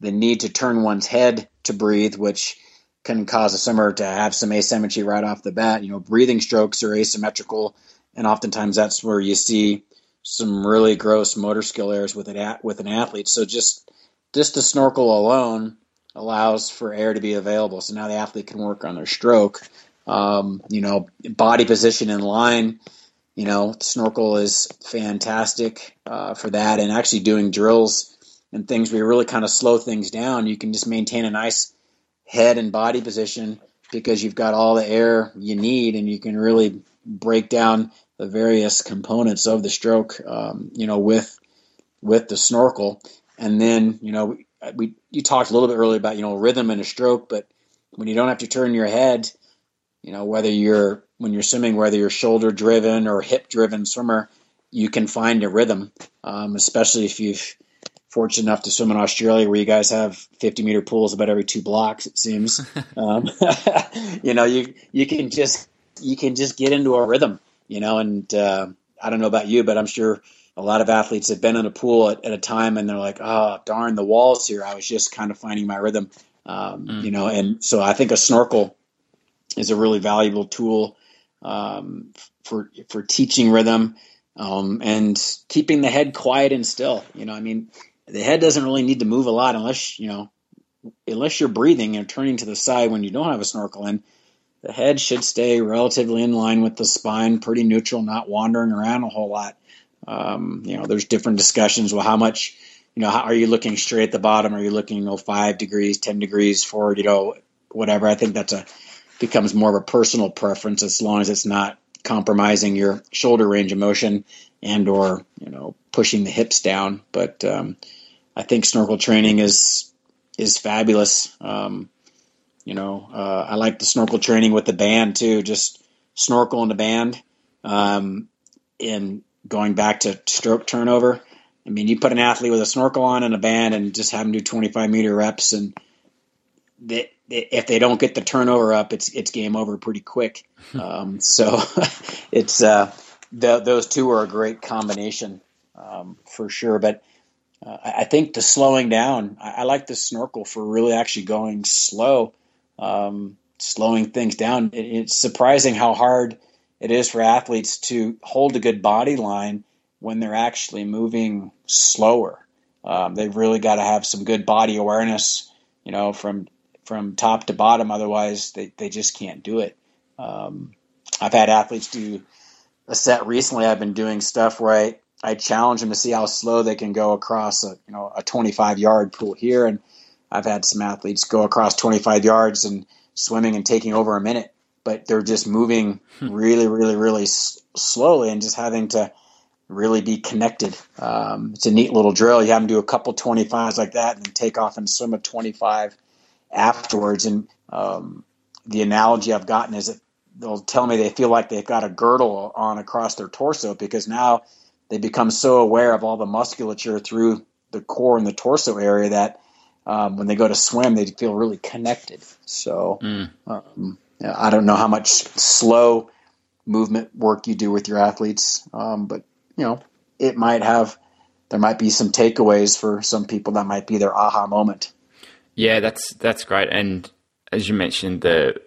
the need to turn one's head to breathe, which can cause a swimmer to have some asymmetry right off the bat. You know, breathing strokes are asymmetrical, and oftentimes that's where you see some really gross motor skill errors with an with an athlete. So just just the snorkel alone allows for air to be available. So now the athlete can work on their stroke. Um, you know, body position in line. You know, snorkel is fantastic uh, for that, and actually doing drills and things where you really kind of slow things down. You can just maintain a nice head and body position because you've got all the air you need and you can really break down the various components of the stroke, um, you know, with with the snorkel. And then, you know, we we you talked a little bit earlier about you know rhythm and a stroke, but when you don't have to turn your head, you know, whether you're when you're swimming, whether you're shoulder driven or hip driven swimmer, you can find a rhythm, um, especially if you've fortunate enough to swim in Australia where you guys have 50 meter pools about every two blocks, it seems. [LAUGHS] um, [LAUGHS] you know, you, you can just, you can just get into a rhythm, you know, and, uh, I don't know about you, but I'm sure a lot of athletes have been in a pool at, at a time and they're like, oh, darn, the walls here. I was just kind of finding my rhythm, um, mm. you know, and so I think a snorkel is a really valuable tool um, for for teaching rhythm um, and keeping the head quiet and still. You know, I mean, the head doesn't really need to move a lot unless you know unless you're breathing and turning to the side when you don't have a snorkel in the head should stay relatively in line with the spine pretty neutral not wandering around a whole lot. Um, you know there's different discussions. Well how much you know how, are you looking straight at the bottom? Are you looking you know five degrees ten degrees forward you know whatever. I think that's a becomes more of a personal preference as long as it's not compromising your shoulder range of motion and or you know pushing the hips down. But um, I think snorkel training is is fabulous. Um, you know, uh, I like the snorkel training with the band too. Just snorkel in the band. Um, and going back to stroke turnover, I mean, you put an athlete with a snorkel on and a band, and just have them do 25 meter reps, and they, if they don't get the turnover up, it's it's game over pretty quick. [LAUGHS] Um, so [LAUGHS] it's uh, the, those two are a great combination um, for sure. But uh, I think the slowing down, I, I, like the snorkel for really actually going slow, um, slowing things down. It, it's surprising how hard it is for athletes to hold a good body line when they're actually moving slower. Um, they've really got to have some good body awareness, you know, from from top to bottom. Otherwise, they, they just can't do it. Um, I've had athletes do a set recently. I've been doing stuff where I I challenge them to see how slow they can go across a you know a 25 yard pool here, and I've had some athletes go across 25 yards and swimming and taking over a minute, but they're just moving hmm. really, really, really s- slowly and just having to really be connected. Um, it's a neat little drill. You have them do a couple 25s like that and then take off and swim a 25 afterwards. And um, the analogy I've gotten is that they'll tell me they feel like they've got a girdle on across their torso because now they become so aware of all the musculature through the core and the torso area that um, when they go to swim, they feel really connected. So mm. um, I don't know how much slow movement work you do with your athletes, um, but you know it might have there might be some takeaways for some people that might be their aha moment. Yeah, that's that's great. And as you mentioned, the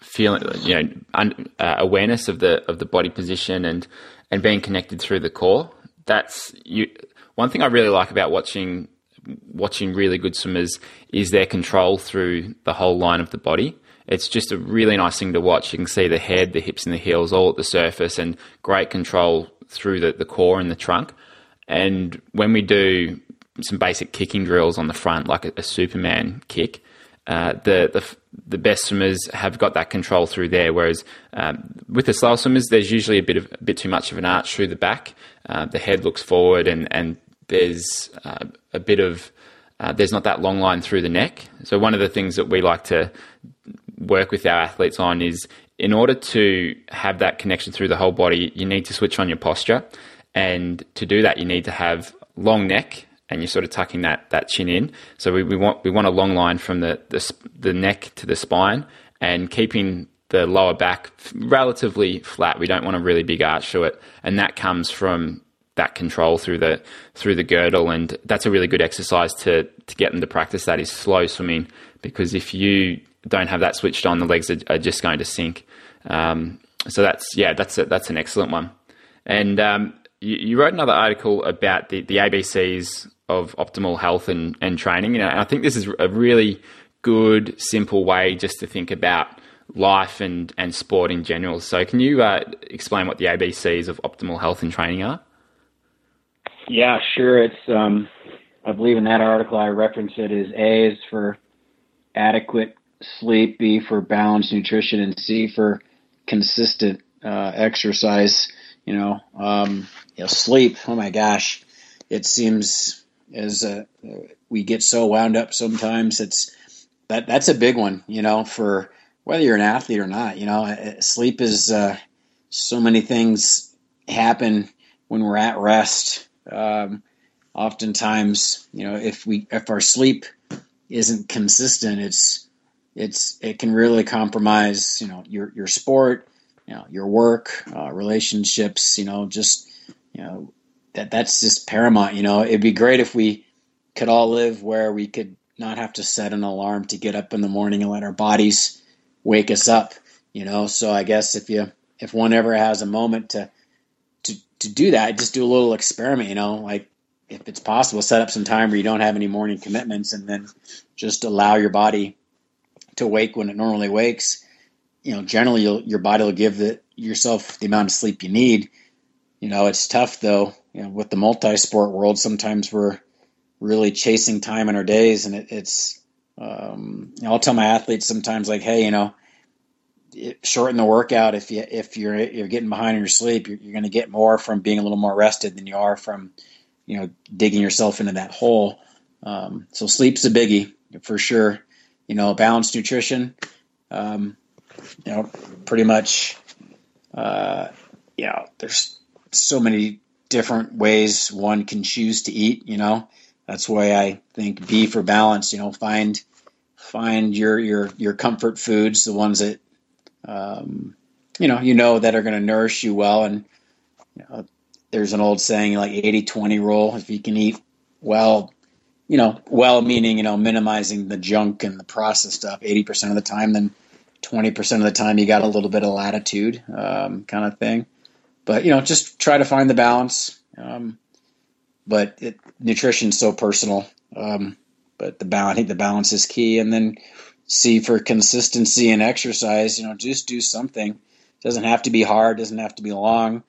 feeling, you know, un, uh, awareness of the of the body position and and being connected through the core. That's you. One thing I really like about watching watching really good swimmers is their control through the whole line of the body. It's just a really nice thing to watch. You can see the head, the hips, and the heels all at the surface, and great control through the, the core and the trunk. And when we do some basic kicking drills on the front, like a, a Superman kick, uh, the, the the best swimmers have got that control through there. Whereas um, with the slow swimmers, there's usually a bit of a bit too much of an arch through the back. Uh, the head looks forward, and and there's uh, a bit of uh, there's not that long line through the neck. So one of the things that we like to work with our athletes on is in order to have that connection through the whole body, you need to switch on your posture, and to do that, you need to have long neck and you're sort of tucking that that chin in. So we, we want we want a long line from the, the the neck to the spine and keeping the lower back relatively flat. We don't want a really big arch to it, and that comes from that control through the through the girdle, and that's a really good exercise to to get them to practice. That is slow swimming because if you don't have that switched on, the legs are, are just going to sink. Um, so that's yeah, that's a, that's an excellent one. And um, you, you, wrote another article about the, the ABCs of optimal health and, and training. And I think this is a really good, simple way just to think about life and, and sport in general. So, can you uh, explain what the ABCs of optimal health and training are? Yeah, sure. It's um, I believe in that article I referenced it as A is for adequate sleep, B for balanced nutrition, and C for consistent uh, exercise. You know, um, you know, sleep. Oh my gosh, it seems as uh, we get so wound up sometimes. It's that that's a big one, you know, for whether you're an athlete or not. You know, uh, sleep is uh, so many things happen when we're at rest. Um, oftentimes, you know, if we if our sleep isn't consistent, it's it's it can really compromise, you know, your your sport, you know, your work, uh, relationships, you know, just you know that that's just paramount. You know, it'd be great if we could all live where we could not have to set an alarm to get up in the morning and let our bodies wake us up. You know, so I guess if you if one ever has a moment to to to do that, just do a little experiment. You know, like if it's possible, set up some time where you don't have any morning commitments, and then just allow your body to wake when it normally wakes. You know, generally your body will give the, yourself the amount of sleep you need. You know, it's tough though you know, with the multi-sport world, sometimes we're really chasing time in our days, and it, it's. Um, you know, I'll tell my athletes sometimes, like, hey, you know, shorten the workout if you if you're you're getting behind in your sleep, you're, you're going to get more from being a little more rested than you are from, you know, digging yourself into that hole. Um, so sleep's a biggie for sure. You know, balanced nutrition. Um, you know, pretty much. Uh, know, there's so many different ways one can choose to eat. You know, that's why I think be for balance. You know, find find your your your comfort foods, the ones that um, you know you know that are going to nourish you well. And you know, there's an old saying like 80-20 rule. If you can eat well, you know, well meaning you know minimizing the junk and the processed stuff eighty percent of the time, then twenty percent of the time you got a little bit of latitude, um, kind of thing but you know, just try to find the balance. Um, but it, nutrition's so personal. Um, but the balance, I think the balance is key. And then C for consistency and exercise. You know, just do something. It doesn't have to be hard. Doesn't have to be long.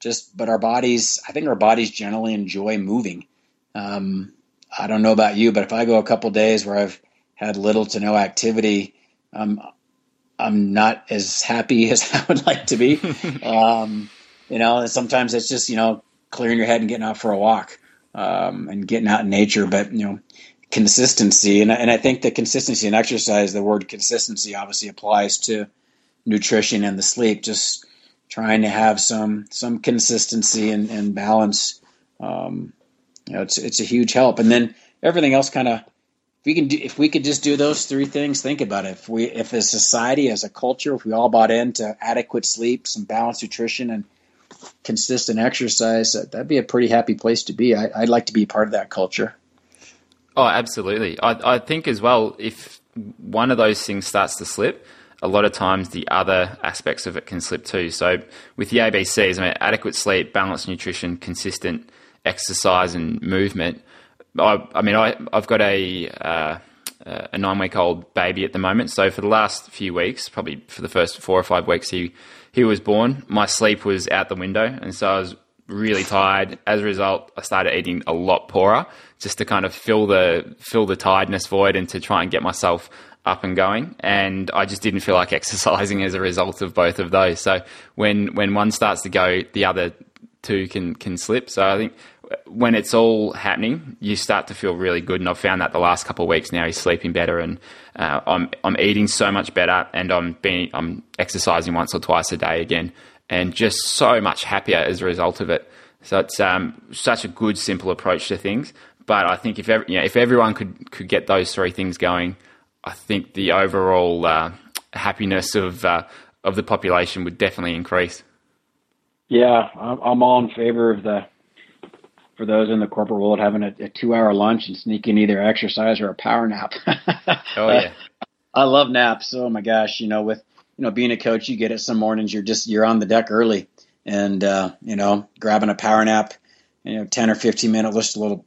Just, but our bodies. I think our bodies generally enjoy moving. Um, I don't know about you, but if I go a couple days where I've had little to no activity, um, I'm not as happy [LAUGHS] as I would like to be. [LAUGHS] um, you know, and sometimes it's just, you know, clearing your head and getting out for a walk um, and getting out in nature. But you know, consistency, and and I think the consistency in exercise, the word consistency obviously applies to nutrition and the sleep. Just trying to have some some consistency and, and balance. Um, you know, it's it's a huge help. And then everything else kind of if we can do, if we could just do those three things, think about it. If we, if a society, as a culture, if we all bought into adequate sleep, some balanced nutrition, and consistent exercise, that'd be a pretty happy place to be. I, would like to be part of that culture. Oh, absolutely. I, I think as well, if one of those things starts to slip, a lot of times the other aspects of it can slip too. So with the ABCs, I mean, adequate sleep, balanced nutrition, consistent exercise and movement I, I mean, I, I've got a uh, a nine week old baby at the moment. So for the last few weeks, probably for the first four or five weeks he he was born, my sleep was out the window, and so I was really tired. As a result, I started eating a lot poorer just to kind of fill the fill the tiredness void and to try and get myself up and going. And I just didn't feel like [LAUGHS] exercising as a result of both of those. So when when one starts to go, the other two can can slip. So I think when it's all happening, you start to feel really good. And I've found that the last couple of weeks now, he's sleeping better, and uh, I'm I'm eating so much better, and I'm being I'm exercising once or twice a day again, and just so much happier as a result of it. So it's um, such a good, simple approach to things. But I think if every, you know, if everyone could could get those three things going, I think the overall uh, happiness of uh, of the population would definitely increase. Yeah, I'm all in favor of the for those in the corporate world having a, a two hour lunch and sneaking either exercise or a power nap. [LAUGHS] oh yeah. I love naps. Oh my gosh. You know, with, you know, being a coach, you get it some mornings, you're just, you're on the deck early and, uh, you know, grabbing a power nap, you know, 10 or 15 minutes, just a little,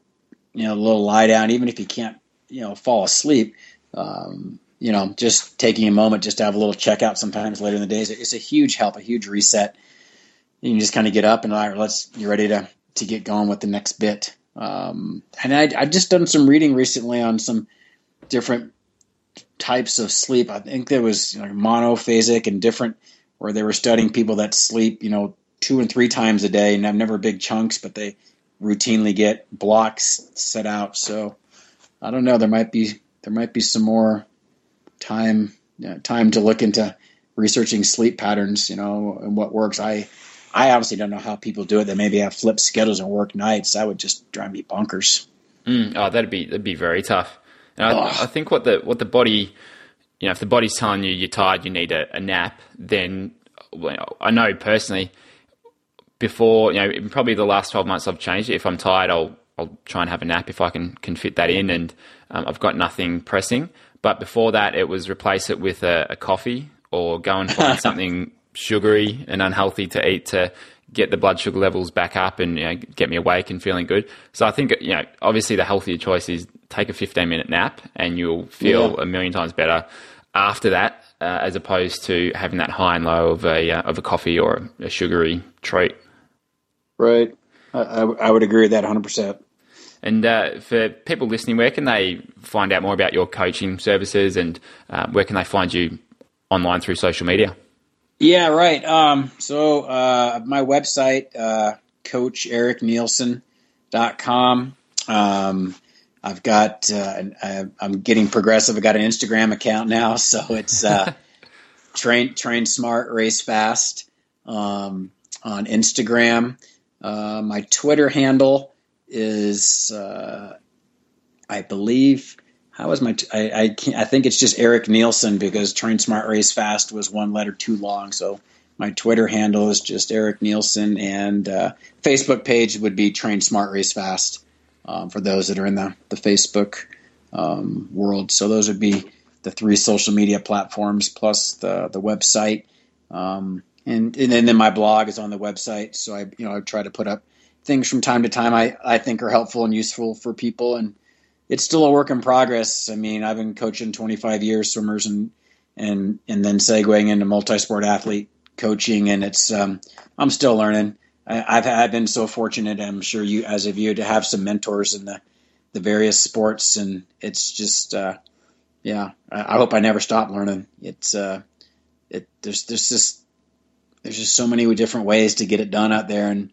you know, a little lie down, even if you can't, you know, fall asleep. Um, you know, just taking a moment just to have a little checkout sometimes later in the day is it's a huge help, a huge reset. You can just kind of get up and all right, let's you're ready to to get going with the next bit. Um, and I, I just done some reading recently on some different types of sleep. I think there was you know, monophasic and different, where they were studying people that sleep, you know, two and three times a day and I've never big chunks, but they routinely get blocks set out. So I don't know. There might be there might be some more time you know, time to look into researching sleep patterns, you know, and what works. I I obviously don't know how people do it. They maybe have flipped schedules and work nights. That would just drive me bonkers. Mm, oh, that'd be that'd be very tough. And I, I, think what the what the body, you know, if the body's telling you you're tired, you need a, a nap, then well, I know personally. Before you know, probably the last twelve months, I've changed it. If I'm tired, I'll I'll try and have a nap if I can can fit that in, and um, I've got nothing pressing. But before that, it was replace it with a, a coffee or go and find [LAUGHS] something sugary and unhealthy to eat to get the blood sugar levels back up and you know, get me awake and feeling good. So I think you know, obviously the healthier choice is take a 15 minute nap and you'll feel yeah. a million times better after that, uh, as opposed to having that high and low of a uh, of a coffee or a sugary treat. Right, I, I would agree with that 100. percent And uh, for people listening, where can they find out more about your coaching services and uh, where can they find you online through social media? Yeah, right. Um, so uh, my website, uh, coachericneilsen.com. Um, I've got, uh, I, am getting progressive. I've got an Instagram account now, [LAUGHS] so it's uh, [LAUGHS] train train smart, race fast um, on Instagram. Uh, my Twitter handle is, uh, I believe, how is my? T- I I, can't, I think it's just Eric Neilsen because Train Smart Race Fast was one letter too long. So my Twitter handle is just Eric Neilsen, and uh, Facebook page would be Train Smart Race Fast um, for those that are in the the Facebook um, world. So those would be the three social media platforms plus the the website. Um, and, and then my blog is on the website. So I you know I try to put up things from time to time I, I think are helpful and useful for people and it's still a work in progress. I mean, I've been coaching 25 years swimmers and and and then segueing into multi-sport athlete coaching, and it's um, I'm still learning. I, have I've been so fortunate. I'm sure you, as of you, to have some mentors in the the various sports, and it's just uh, yeah. I, I, hope I never stop learning. It's uh, it there's there's just there's just so many different ways to get it done out there, and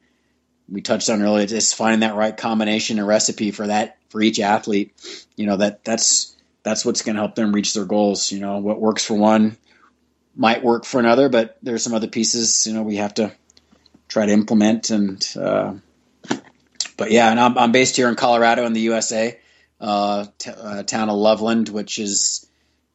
we touched on earlier, just finding that right combination and recipe for that for each athlete. You know that that's that's what's going to help them reach their goals. You know what works for one might work for another, but there's some other pieces. You know we have to try to implement and. Uh, but yeah, and I'm, I'm based here in Colorado in the USA, uh, t- uh, town of Loveland, which is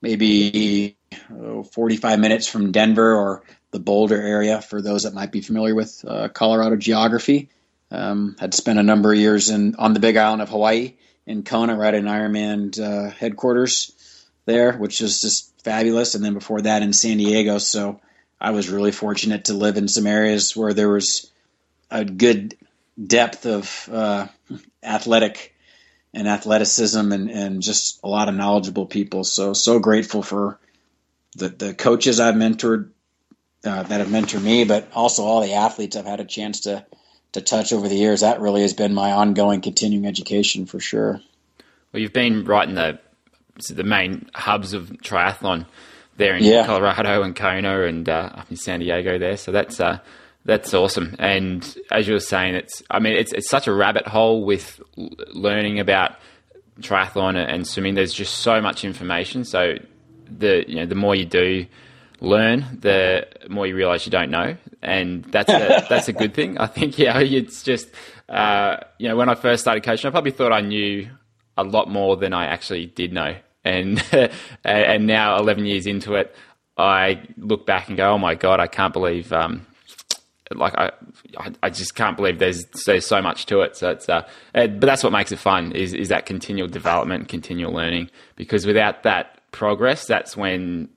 maybe oh, 45 minutes from Denver or the Boulder area for those that might be familiar with uh, Colorado geography. Um, had spent a number of years in on the Big Island of Hawaii in Kona, right in Ironman uh, headquarters there, which is just fabulous. And then before that in San Diego, so I was really fortunate to live in some areas where there was a good depth of uh, athletic and athleticism and, and just a lot of knowledgeable people. So so grateful for the the coaches I've mentored uh, that have mentored me, but also all the athletes I've had a chance to to touch over the years. That really has been my ongoing continuing education for sure. Well, you've been right in the the main hubs of triathlon there in yeah. Colorado and Kona and uh, up in San Diego there. So that's uh, that's awesome. And as you were saying, it's I mean it's it's such a rabbit hole with learning about triathlon and swimming. There's just so much information. So the you know the more you do learn, the more you realize you don't know, and that's a, [LAUGHS] that's a good thing. I think [LAUGHS] yeah, it's just uh, you know when I first started coaching, I probably thought I knew a lot more than I actually did know, [LAUGHS] and and now 11 years into it, I look back and go, oh my god, I can't believe. Um, like I, I just can't believe there's there's so much to it. So it's, uh, but that's what makes it fun is is that continual development, continual learning. Because without that progress, that's when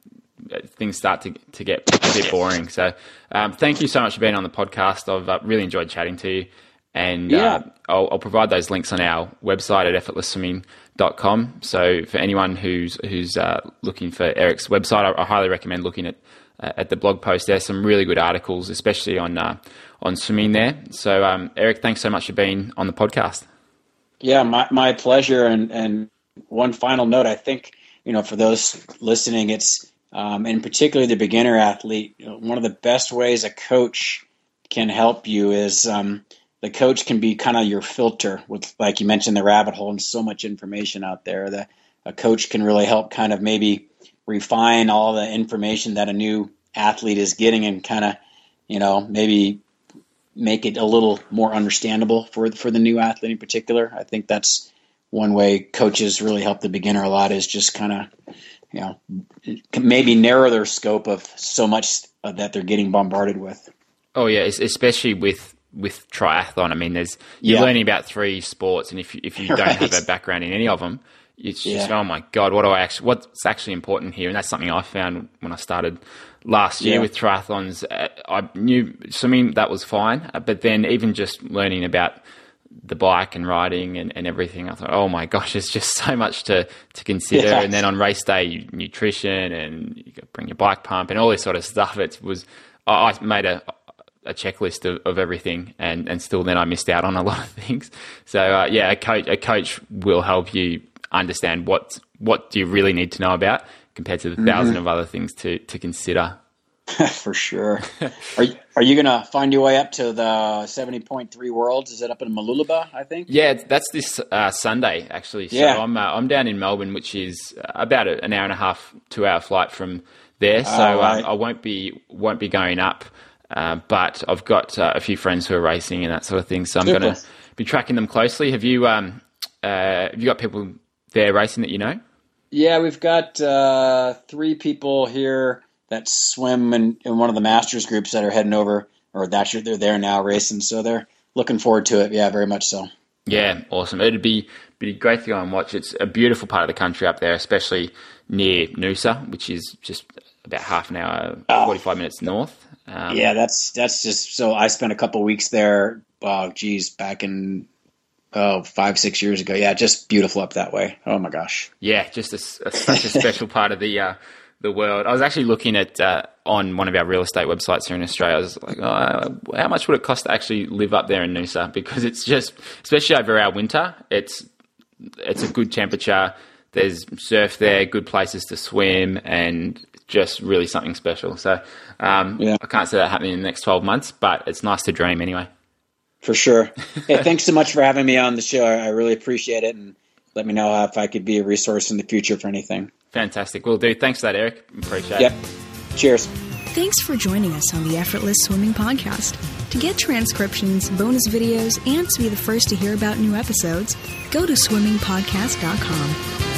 things start to to get a bit boring. So um, thank you so much for being on the podcast. I've uh, really enjoyed chatting to you, and yeah. uh, I'll, I'll, provide those links on our website at effortlessswimming.com. So for anyone who's who's uh, looking for Eric's website, I, I highly recommend looking at uh, at the blog post. There's some really good articles, especially on uh, on swimming there. So, um, Eric, thanks so much for being on the podcast. Yeah, my, my pleasure. And, and one final note, I think, you know, for those listening, it's, um, and particularly the beginner athlete, one of the best ways a coach can help you is um, the coach can be kind of your filter with, like you mentioned, the rabbit hole and so much information out there. that a coach can really help kind of maybe refine all the information that a new athlete is getting and kind of, you know, maybe make it a little more understandable for for the new athlete in particular. I think that's one way coaches really help the beginner a lot is just kind of, you know, maybe narrow their scope of so much that they're getting bombarded with. Oh yeah, especially with with triathlon. I mean, there's you're yeah. learning about three sports, and if you, if you don't right. have a background in any of them, it's just yeah. oh my god, what do I actually what's actually important here? And that's something I found when I started last year yeah. with triathlons. Uh, I knew swimming that was fine, but then even just learning about the bike and riding and, and everything, I thought, oh my gosh, there's just so much to to consider. Yes. And then on race day, nutrition and you bring your bike pump and all this sort of stuff. It was I made a a checklist of, of everything, and, and still then I missed out on a [LAUGHS] lot of things. So uh, yeah, a coach a coach will help you understand what what do you really need to know about compared to the 1000 mm-hmm. of other things to to consider. [LAUGHS] For sure. are you, are you gonna find your way up to the seventy point three worlds? Is it up in Mooloolaba? I think. Yeah, that's this uh, Sunday actually. So yeah. I'm uh, I'm down in Melbourne, which is about an hour and a half, two hour flight from there. So oh, right. I won't be won't be going up, uh, but I've got uh, a few friends who are racing and that sort of thing. So I'm going to be tracking them closely. Have you um, uh, have you got people there racing that you know? Yeah, we've got uh, three people here that swim in, in, one of the masters groups that are heading over, or that year they're there now racing. So they're looking forward to it. Yeah, very much so. Yeah, awesome. It'd be be great to go and watch. It's a beautiful part of the country up there, especially near Noosa, which is just about half an hour, oh. forty five minutes north. Um, yeah, that's that's just so. I spent a couple weeks there. Oh, geez, back in oh five six years ago. Yeah, just beautiful up that way. Oh my gosh. Yeah, just a, a, such a special [LAUGHS] part of the uh, the world. I was actually looking at uh, on one of our real estate websites here in Australia. I was like, oh, how much would it cost to actually live up there in Noosa? [LAUGHS] Because it's just, especially over our winter, it's it's a good temperature. There's surf there, good places to swim, and just really something special. So um, yeah. I can't see that happening in the next 12 months, but it's nice to dream anyway. For sure. Hey, thanks so much for having me on the show. I really appreciate it, and let me know if I could be a resource in the future for anything. Fantastic. Will do. Thanks for that, Eric. Appreciate yep. it. Cheers. Thanks for joining us on the Effortless Swimming Podcast. To get transcriptions, bonus videos, and to be the first to hear about new episodes, go to swimmingpodcast.com.